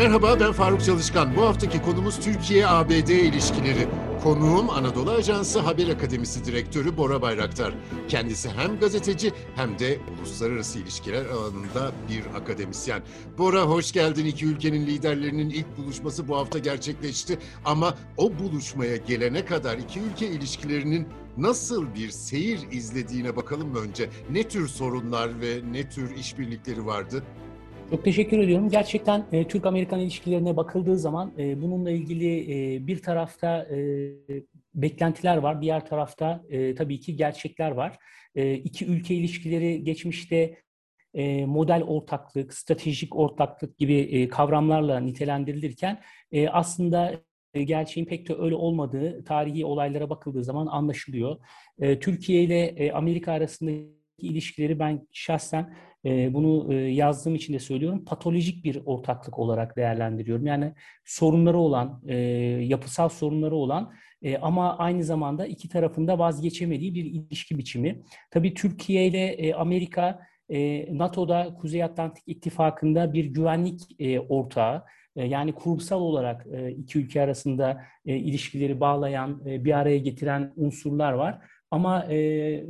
Merhaba ben Faruk Çalışkan. Bu haftaki konumuz Türkiye-ABD ilişkileri. Konuğum Anadolu Ajansı Haber Akademisi Direktörü Bora Bayraktar. Kendisi hem gazeteci hem de uluslararası ilişkiler alanında bir akademisyen. Bora hoş geldin. İki ülkenin liderlerinin ilk buluşması bu hafta gerçekleşti. Ama o buluşmaya gelene kadar iki ülke ilişkilerinin nasıl bir seyir izlediğine bakalım önce. Ne tür sorunlar ve ne tür işbirlikleri vardı? Çok teşekkür ediyorum. Gerçekten e, Türk-Amerikan ilişkilerine bakıldığı zaman e, bununla ilgili e, bir tarafta e, beklentiler var, diğer tarafta e, tabii ki gerçekler var. E, iki ülke ilişkileri geçmişte e, model ortaklık, stratejik ortaklık gibi e, kavramlarla nitelendirilirken e, aslında e, gerçeğin pek de öyle olmadığı tarihi olaylara bakıldığı zaman anlaşılıyor. E, Türkiye ile e, Amerika arasındaki ilişkileri ben şahsen e, bunu e, yazdığım için de söylüyorum, patolojik bir ortaklık olarak değerlendiriyorum. Yani sorunları olan, e, yapısal sorunları olan e, ama aynı zamanda iki tarafında vazgeçemediği bir ilişki biçimi. Tabii Türkiye ile e, Amerika e, NATO'da Kuzey Atlantik İttifakı'nda bir güvenlik e, ortağı. E, yani kurumsal olarak e, iki ülke arasında e, ilişkileri bağlayan, bir araya getiren unsurlar var. Ama e,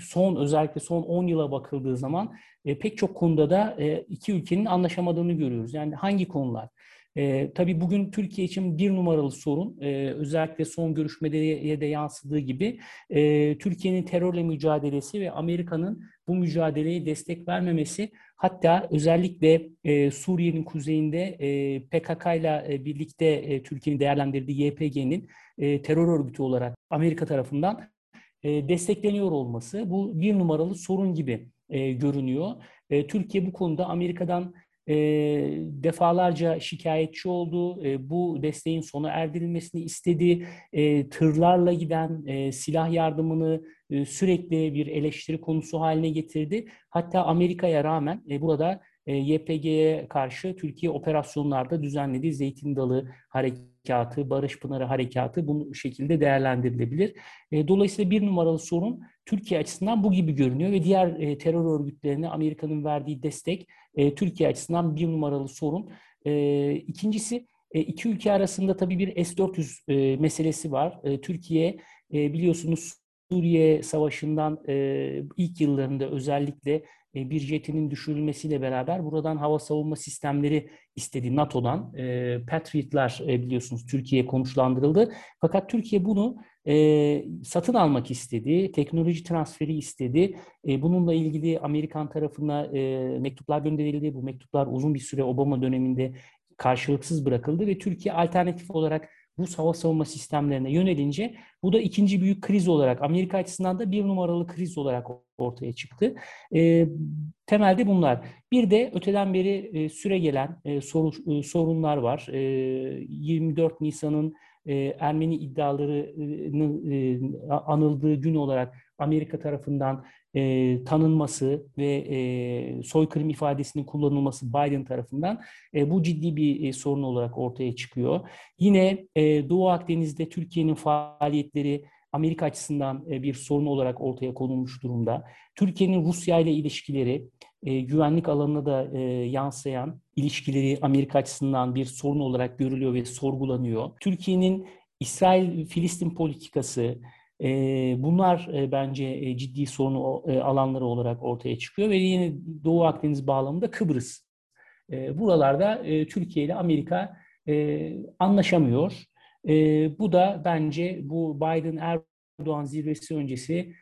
son özellikle son 10 yıla bakıldığı zaman e, pek çok konuda da e, iki ülkenin anlaşamadığını görüyoruz. Yani hangi konular? E, tabii bugün Türkiye için bir numaralı sorun, e, özellikle son görüşmelere de yansıdığı gibi e, Türkiye'nin terörle mücadelesi ve Amerika'nın bu mücadeleye destek vermemesi, hatta özellikle e, Suriye'nin kuzeyinde e, PKK ile e, birlikte e, Türkiye'nin değerlendirdiği YPG'nin e, terör örgütü olarak Amerika tarafından e, destekleniyor olması bu bir numaralı sorun gibi e, görünüyor. E, Türkiye bu konuda Amerika'dan defalarca şikayetçi oldu. Bu desteğin sona erdirilmesini istedi. Tırlarla giden silah yardımını sürekli bir eleştiri konusu haline getirdi. Hatta Amerika'ya rağmen burada YPG'ye karşı Türkiye operasyonlarda düzenlediği Zeytin Dalı Harekatı, Barış Pınarı Harekatı bu şekilde değerlendirilebilir. E, dolayısıyla bir numaralı sorun Türkiye açısından bu gibi görünüyor ve diğer e, terör örgütlerine Amerika'nın verdiği destek Türkiye açısından bir numaralı sorun. İkincisi iki ülke arasında tabii bir S-400 meselesi var. Türkiye biliyorsunuz Suriye Savaşı'ndan ilk yıllarında özellikle e, bir jetinin düşürülmesiyle beraber buradan hava savunma sistemleri istedi NATO'dan. E, Patriot'lar e, biliyorsunuz Türkiye'ye konuşlandırıldı. Fakat Türkiye bunu satın almak istedi, teknoloji transferi istedi. Bununla ilgili Amerikan tarafına mektuplar gönderildi. Bu mektuplar uzun bir süre Obama döneminde karşılıksız bırakıldı ve Türkiye alternatif olarak Rus hava savunma sistemlerine yönelince bu da ikinci büyük kriz olarak Amerika açısından da bir numaralı kriz olarak ortaya çıktı. E, temelde bunlar. Bir de öteden beri e, süre gelen e, soru, e, sorunlar var. E, 24 Nisan'ın e, Ermeni iddialarının e, anıldığı gün olarak Amerika tarafından e, tanınması ve e, soykırım ifadesinin kullanılması Biden tarafından e, bu ciddi bir e, sorun olarak ortaya çıkıyor. Yine e, Doğu Akdeniz'de Türkiye'nin faaliyetleri Amerika açısından e, bir sorun olarak ortaya konulmuş durumda. Türkiye'nin Rusya ile ilişkileri, e, güvenlik alanına da e, yansıyan ilişkileri Amerika açısından bir sorun olarak görülüyor ve sorgulanıyor. Türkiye'nin İsrail-Filistin politikası, bunlar bence ciddi sorun alanları olarak ortaya çıkıyor ve yine Doğu Akdeniz bağlamında Kıbrıs. Buralarda Türkiye ile Amerika anlaşamıyor. Bu da bence bu Biden-Erdoğan zirvesi öncesi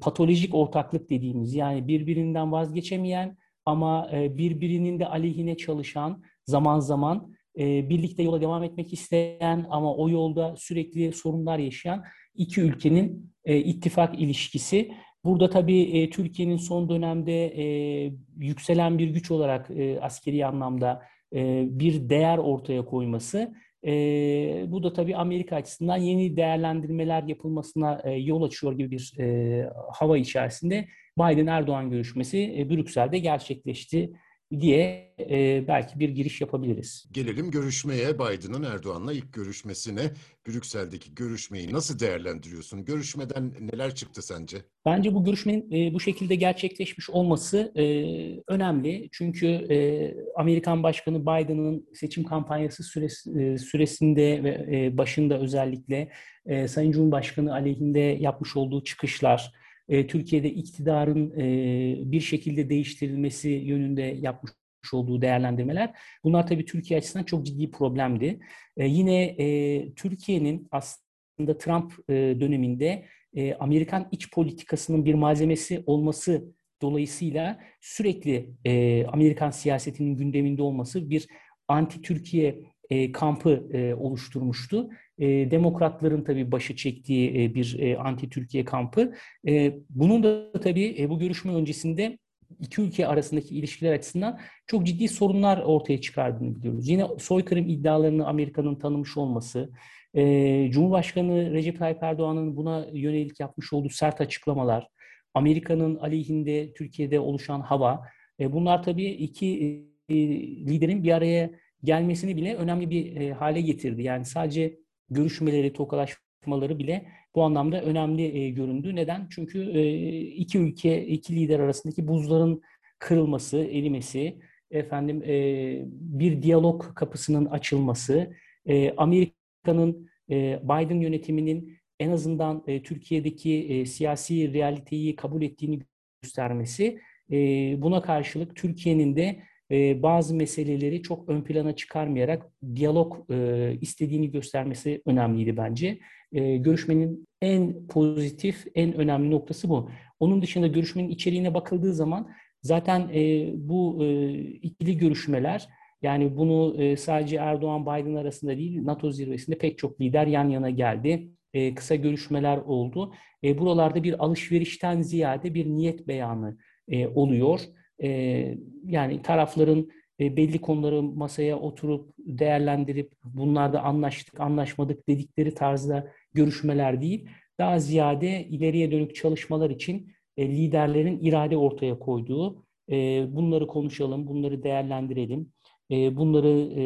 patolojik ortaklık dediğimiz yani birbirinden vazgeçemeyen ama birbirinin de aleyhine çalışan zaman zaman birlikte yola devam etmek isteyen ama o yolda sürekli sorunlar yaşayan iki ülkenin e, ittifak ilişkisi. Burada tabii e, Türkiye'nin son dönemde e, yükselen bir güç olarak e, askeri anlamda e, bir değer ortaya koyması. E, bu da tabii Amerika açısından yeni değerlendirmeler yapılmasına e, yol açıyor gibi bir e, hava içerisinde Biden-Erdoğan görüşmesi e, Brüksel'de gerçekleşti. Diye e, belki bir giriş yapabiliriz. Gelelim görüşmeye, Biden'ın Erdoğan'la ilk görüşmesine. Brüksel'deki görüşmeyi nasıl değerlendiriyorsun? Görüşmeden neler çıktı sence? Bence bu görüşmenin e, bu şekilde gerçekleşmiş olması e, önemli. Çünkü e, Amerikan Başkanı Biden'ın seçim kampanyası süresi, e, süresinde ve e, başında özellikle e, Sayın Cumhurbaşkanı aleyhinde yapmış olduğu çıkışlar, e, Türkiye'de iktidarın e, bir şekilde değiştirilmesi yönünde yapmış olduğu değerlendirmeler. Bunlar tabii Türkiye açısından çok ciddi problemdi. E, yine e, Türkiye'nin aslında Trump e, döneminde e, Amerikan iç politikasının bir malzemesi olması dolayısıyla sürekli e, Amerikan siyasetinin gündeminde olması bir anti-Türkiye e, kampı e, oluşturmuştu. E, demokratların tabii başı çektiği e, bir e, anti-Türkiye kampı. E, bunun da tabii e, bu görüşme öncesinde iki ülke arasındaki ilişkiler açısından çok ciddi sorunlar ortaya çıkardığını biliyoruz. Yine soykırım iddialarını Amerika'nın tanımış olması, e, Cumhurbaşkanı Recep Tayyip Erdoğan'ın buna yönelik yapmış olduğu sert açıklamalar, Amerika'nın aleyhinde Türkiye'de oluşan hava, e, bunlar tabii iki e, liderin bir araya gelmesini bile önemli bir e, hale getirdi. Yani sadece görüşmeleri, tokalaşmaları bile bu anlamda önemli e, göründü. Neden? Çünkü e, iki ülke, iki lider arasındaki buzların kırılması, erimesi, efendim e, bir diyalog kapısının açılması, e, Amerika'nın e, Biden yönetiminin en azından e, Türkiye'deki e, siyasi realiteyi kabul ettiğini göstermesi, e, buna karşılık Türkiye'nin de e, bazı meseleleri çok ön plana çıkarmayarak diyalog e, istediğini göstermesi önemliydi bence. E, görüşmenin en pozitif, en önemli noktası bu. Onun dışında görüşmenin içeriğine bakıldığı zaman zaten e, bu e, ikili görüşmeler yani bunu sadece Erdoğan-Biden arasında değil, NATO zirvesinde pek çok lider yan yana geldi. Kısa görüşmeler oldu. Buralarda bir alışverişten ziyade bir niyet beyanı e, oluyor. E, yani tarafların e, belli konuları masaya oturup değerlendirip bunlarda anlaştık, anlaşmadık dedikleri tarzda görüşmeler değil, daha ziyade ileriye dönük çalışmalar için e, liderlerin irade ortaya koyduğu, e, bunları konuşalım, bunları değerlendirelim, e, bunları e,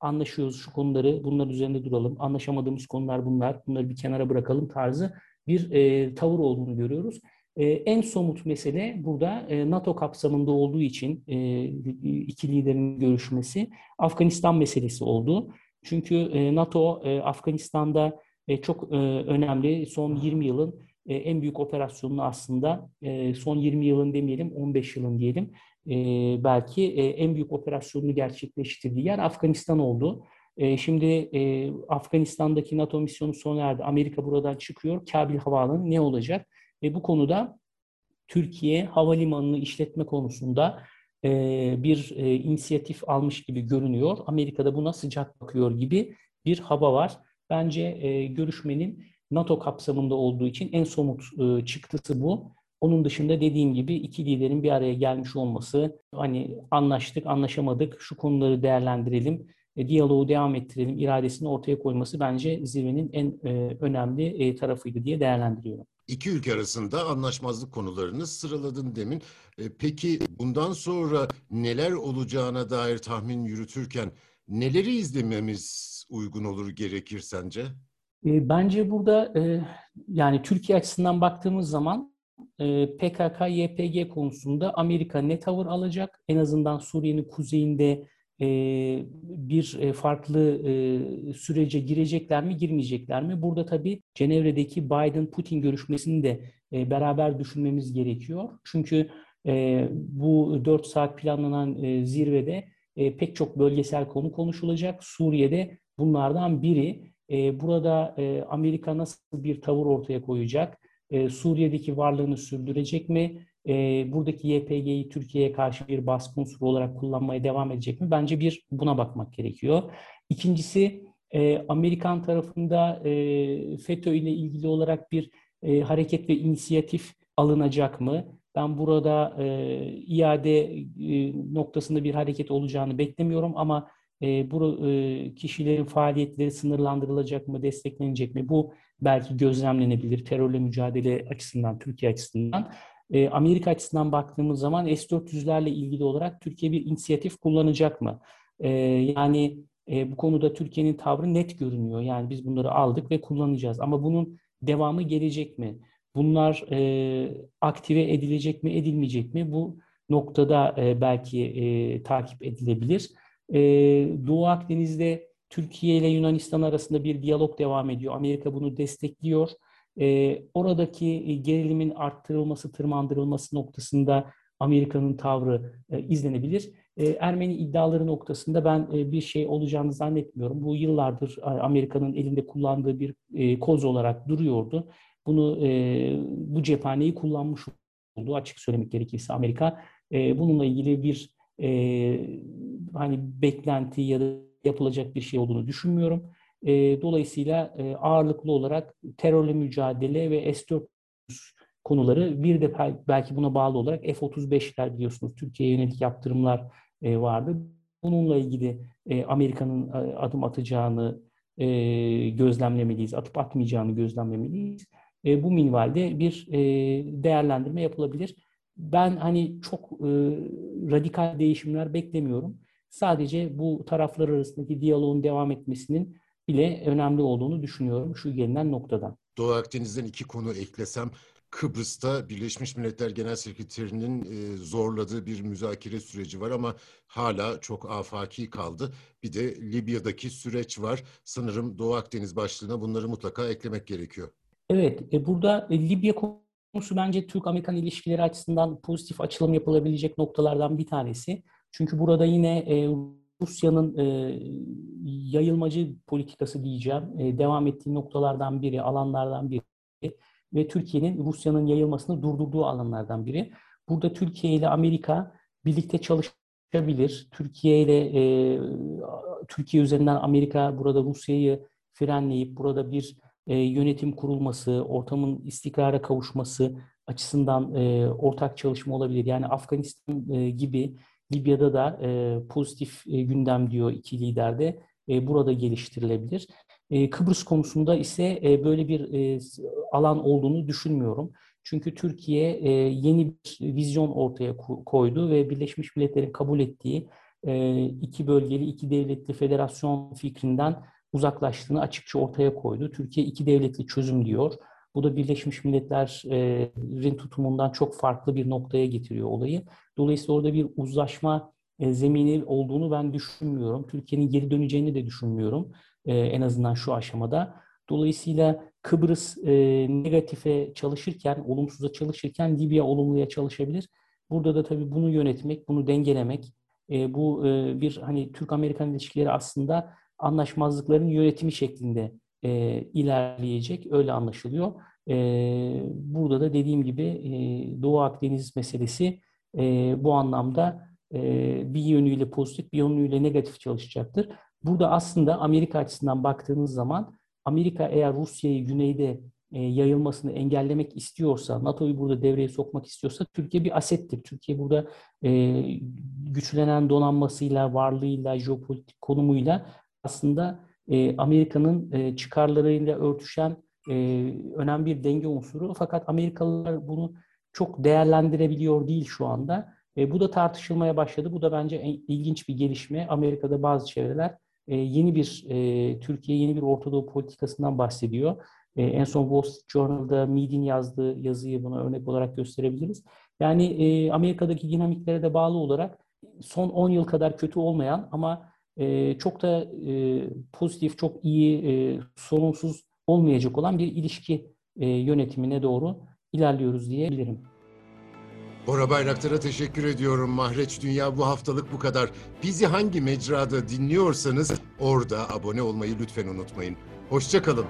anlaşıyoruz, şu konuları, bunlar üzerinde duralım, anlaşamadığımız konular bunlar, bunları bir kenara bırakalım tarzı bir e, tavır olduğunu görüyoruz. E, en somut mesele burada e, NATO kapsamında olduğu için e, iki liderin görüşmesi Afganistan meselesi oldu. Çünkü e, NATO Afganistan'da çok önemli son 20 yılın en büyük operasyonunu aslında son 20 yılın demeyelim 15 yılın diyelim belki en büyük operasyonunu gerçekleştirdiği yer Afganistan oldu. Şimdi Afganistan'daki NATO misyonu sona erdi. Amerika buradan çıkıyor. Kabil Havaalanı ne olacak? Ve bu konuda Türkiye havalimanını işletme konusunda e, bir e, inisiyatif almış gibi görünüyor. Amerika'da buna sıcak bakıyor gibi bir hava var. Bence e, görüşmenin NATO kapsamında olduğu için en somut e, çıktısı bu. Onun dışında dediğim gibi iki liderin bir araya gelmiş olması, hani anlaştık, anlaşamadık, şu konuları değerlendirelim, e, diyaloğu devam ettirelim, iradesini ortaya koyması bence zirvenin en e, önemli e, tarafıydı diye değerlendiriyorum. İki ülke arasında anlaşmazlık konularını sıraladın demin. E, peki bundan sonra neler olacağına dair tahmin yürütürken neleri izlememiz uygun olur gerekir sence? E, bence burada e, yani Türkiye açısından baktığımız zaman e, PKK, YPG konusunda Amerika ne tavır alacak? En azından Suriye'nin kuzeyinde bir farklı sürece girecekler mi, girmeyecekler mi? Burada tabii Cenevre'deki Biden-Putin görüşmesini de beraber düşünmemiz gerekiyor. Çünkü bu 4 saat planlanan zirvede pek çok bölgesel konu konuşulacak. Suriye'de bunlardan biri. Burada Amerika nasıl bir tavır ortaya koyacak? Suriye'deki varlığını sürdürecek mi? E, buradaki YPG'yi Türkiye'ye karşı bir baskı unsuru olarak kullanmaya devam edecek mi? Bence bir buna bakmak gerekiyor. İkincisi e, Amerikan tarafında e, FETÖ ile ilgili olarak bir e, hareket ve inisiyatif alınacak mı? Ben burada e, iade e, noktasında bir hareket olacağını beklemiyorum ama e, bu e, kişilerin faaliyetleri sınırlandırılacak mı, desteklenecek mi? Bu belki gözlemlenebilir terörle mücadele açısından, Türkiye açısından. E, Amerika açısından baktığımız zaman S-400'lerle ilgili olarak Türkiye bir inisiyatif kullanacak mı? E, yani e, bu konuda Türkiye'nin tavrı net görünüyor. Yani biz bunları aldık ve kullanacağız. Ama bunun devamı gelecek mi? Bunlar e, aktive edilecek mi, edilmeyecek mi? Bu noktada e, belki takip edilebilir. Doğu Akdeniz'de Türkiye ile Yunanistan arasında bir diyalog devam ediyor. Amerika bunu destekliyor. E, oradaki gerilimin arttırılması, tırmandırılması noktasında Amerika'nın tavrı e, izlenebilir. E, Ermeni iddiaları noktasında ben e, bir şey olacağını zannetmiyorum. Bu yıllardır Amerika'nın elinde kullandığı bir e, koz olarak duruyordu. Bunu e, bu cephaneyi kullanmış oldu açık söylemek gerekirse Amerika. E, bununla ilgili bir e, hani beklenti ya da yapılacak bir şey olduğunu düşünmüyorum. E, dolayısıyla e, ağırlıklı olarak terörle mücadele ve S-400 konuları bir de belki buna bağlı olarak F-35'ler biliyorsunuz Türkiye'ye yönelik yaptırımlar e, vardı. Bununla ilgili e, Amerika'nın adım atacağını e, gözlemlemeliyiz, atıp atmayacağını gözlemlemeliyiz. E, bu minvalde bir e, değerlendirme yapılabilir. Ben hani çok e, radikal değişimler beklemiyorum. Sadece bu taraflar arasındaki diyaloğun devam etmesinin bile önemli olduğunu düşünüyorum şu gelinen noktadan. Doğu Akdeniz'den iki konu eklesem Kıbrıs'ta Birleşmiş Milletler Genel Sekreterinin e, zorladığı bir müzakere süreci var ama hala çok afaki kaldı. Bir de Libya'daki süreç var. Sanırım Doğu Akdeniz başlığına bunları mutlaka eklemek gerekiyor. Evet, e, burada e, Libya konusu bence Türk-Amerikan ilişkileri açısından pozitif açılım yapılabilecek noktalardan bir tanesi. Çünkü burada yine e, Rusya'nın e, yayılmacı politikası diyeceğim, e, devam ettiği noktalardan biri, alanlardan biri ve Türkiye'nin Rusya'nın yayılmasını durdurduğu alanlardan biri. Burada Türkiye ile Amerika birlikte çalışabilir. Türkiye ile e, Türkiye üzerinden Amerika burada Rusya'yı frenleyip burada bir e, yönetim kurulması, ortamın istikrara kavuşması açısından e, ortak çalışma olabilir. Yani Afganistan e, gibi Libya'da da e, pozitif e, gündem diyor iki lider de e, burada geliştirilebilir. E, Kıbrıs konusunda ise e, böyle bir e, alan olduğunu düşünmüyorum. Çünkü Türkiye e, yeni bir vizyon ortaya koydu ve Birleşmiş Milletler'in kabul ettiği e, iki bölgeli, iki devletli federasyon fikrinden uzaklaştığını açıkça ortaya koydu. Türkiye iki devletli çözüm diyor. Bu da Birleşmiş Milletler'in tutumundan çok farklı bir noktaya getiriyor olayı. Dolayısıyla orada bir uzlaşma e, zemini olduğunu ben düşünmüyorum. Türkiye'nin geri döneceğini de düşünmüyorum. E, en azından şu aşamada. Dolayısıyla Kıbrıs e, negatife çalışırken, olumsuza çalışırken Libya olumluya çalışabilir. Burada da tabii bunu yönetmek, bunu dengelemek, bu bir hani Türk-Amerikan ilişkileri aslında anlaşmazlıkların yönetimi şeklinde e, ilerleyecek, öyle anlaşılıyor. E, burada da dediğim gibi e, Doğu Akdeniz meselesi e, bu anlamda e, bir yönüyle pozitif, bir yönüyle negatif çalışacaktır. Burada aslında Amerika açısından baktığınız zaman Amerika eğer Rusya'yı güneyde e, yayılmasını engellemek istiyorsa, NATO'yu burada devreye sokmak istiyorsa Türkiye bir asettir. Türkiye burada e, güçlenen donanmasıyla, varlığıyla, jeopolitik konumuyla aslında e, Amerika'nın e, çıkarlarıyla örtüşen e, önemli bir denge unsuru. Fakat Amerikalılar bunu çok değerlendirebiliyor değil şu anda. E, bu da tartışılmaya başladı. Bu da bence en, ilginç bir gelişme. Amerika'da bazı çevreler e, yeni bir e, Türkiye yeni bir Orta Doğu politikasından bahsediyor. E, en son Wall Street Journal'da Mead'in yazdığı yazıyı buna örnek olarak gösterebiliriz. Yani e, Amerika'daki dinamiklere de bağlı olarak son 10 yıl kadar kötü olmayan ama e, çok da e, pozitif, çok iyi, e, sorunsuz olmayacak olan bir ilişki e, yönetimine doğru ilerliyoruz diyebilirim. Bora Bayraktar'a teşekkür ediyorum. Mahreç Dünya bu haftalık bu kadar. Bizi hangi mecrada dinliyorsanız orada abone olmayı lütfen unutmayın. Hoşçakalın.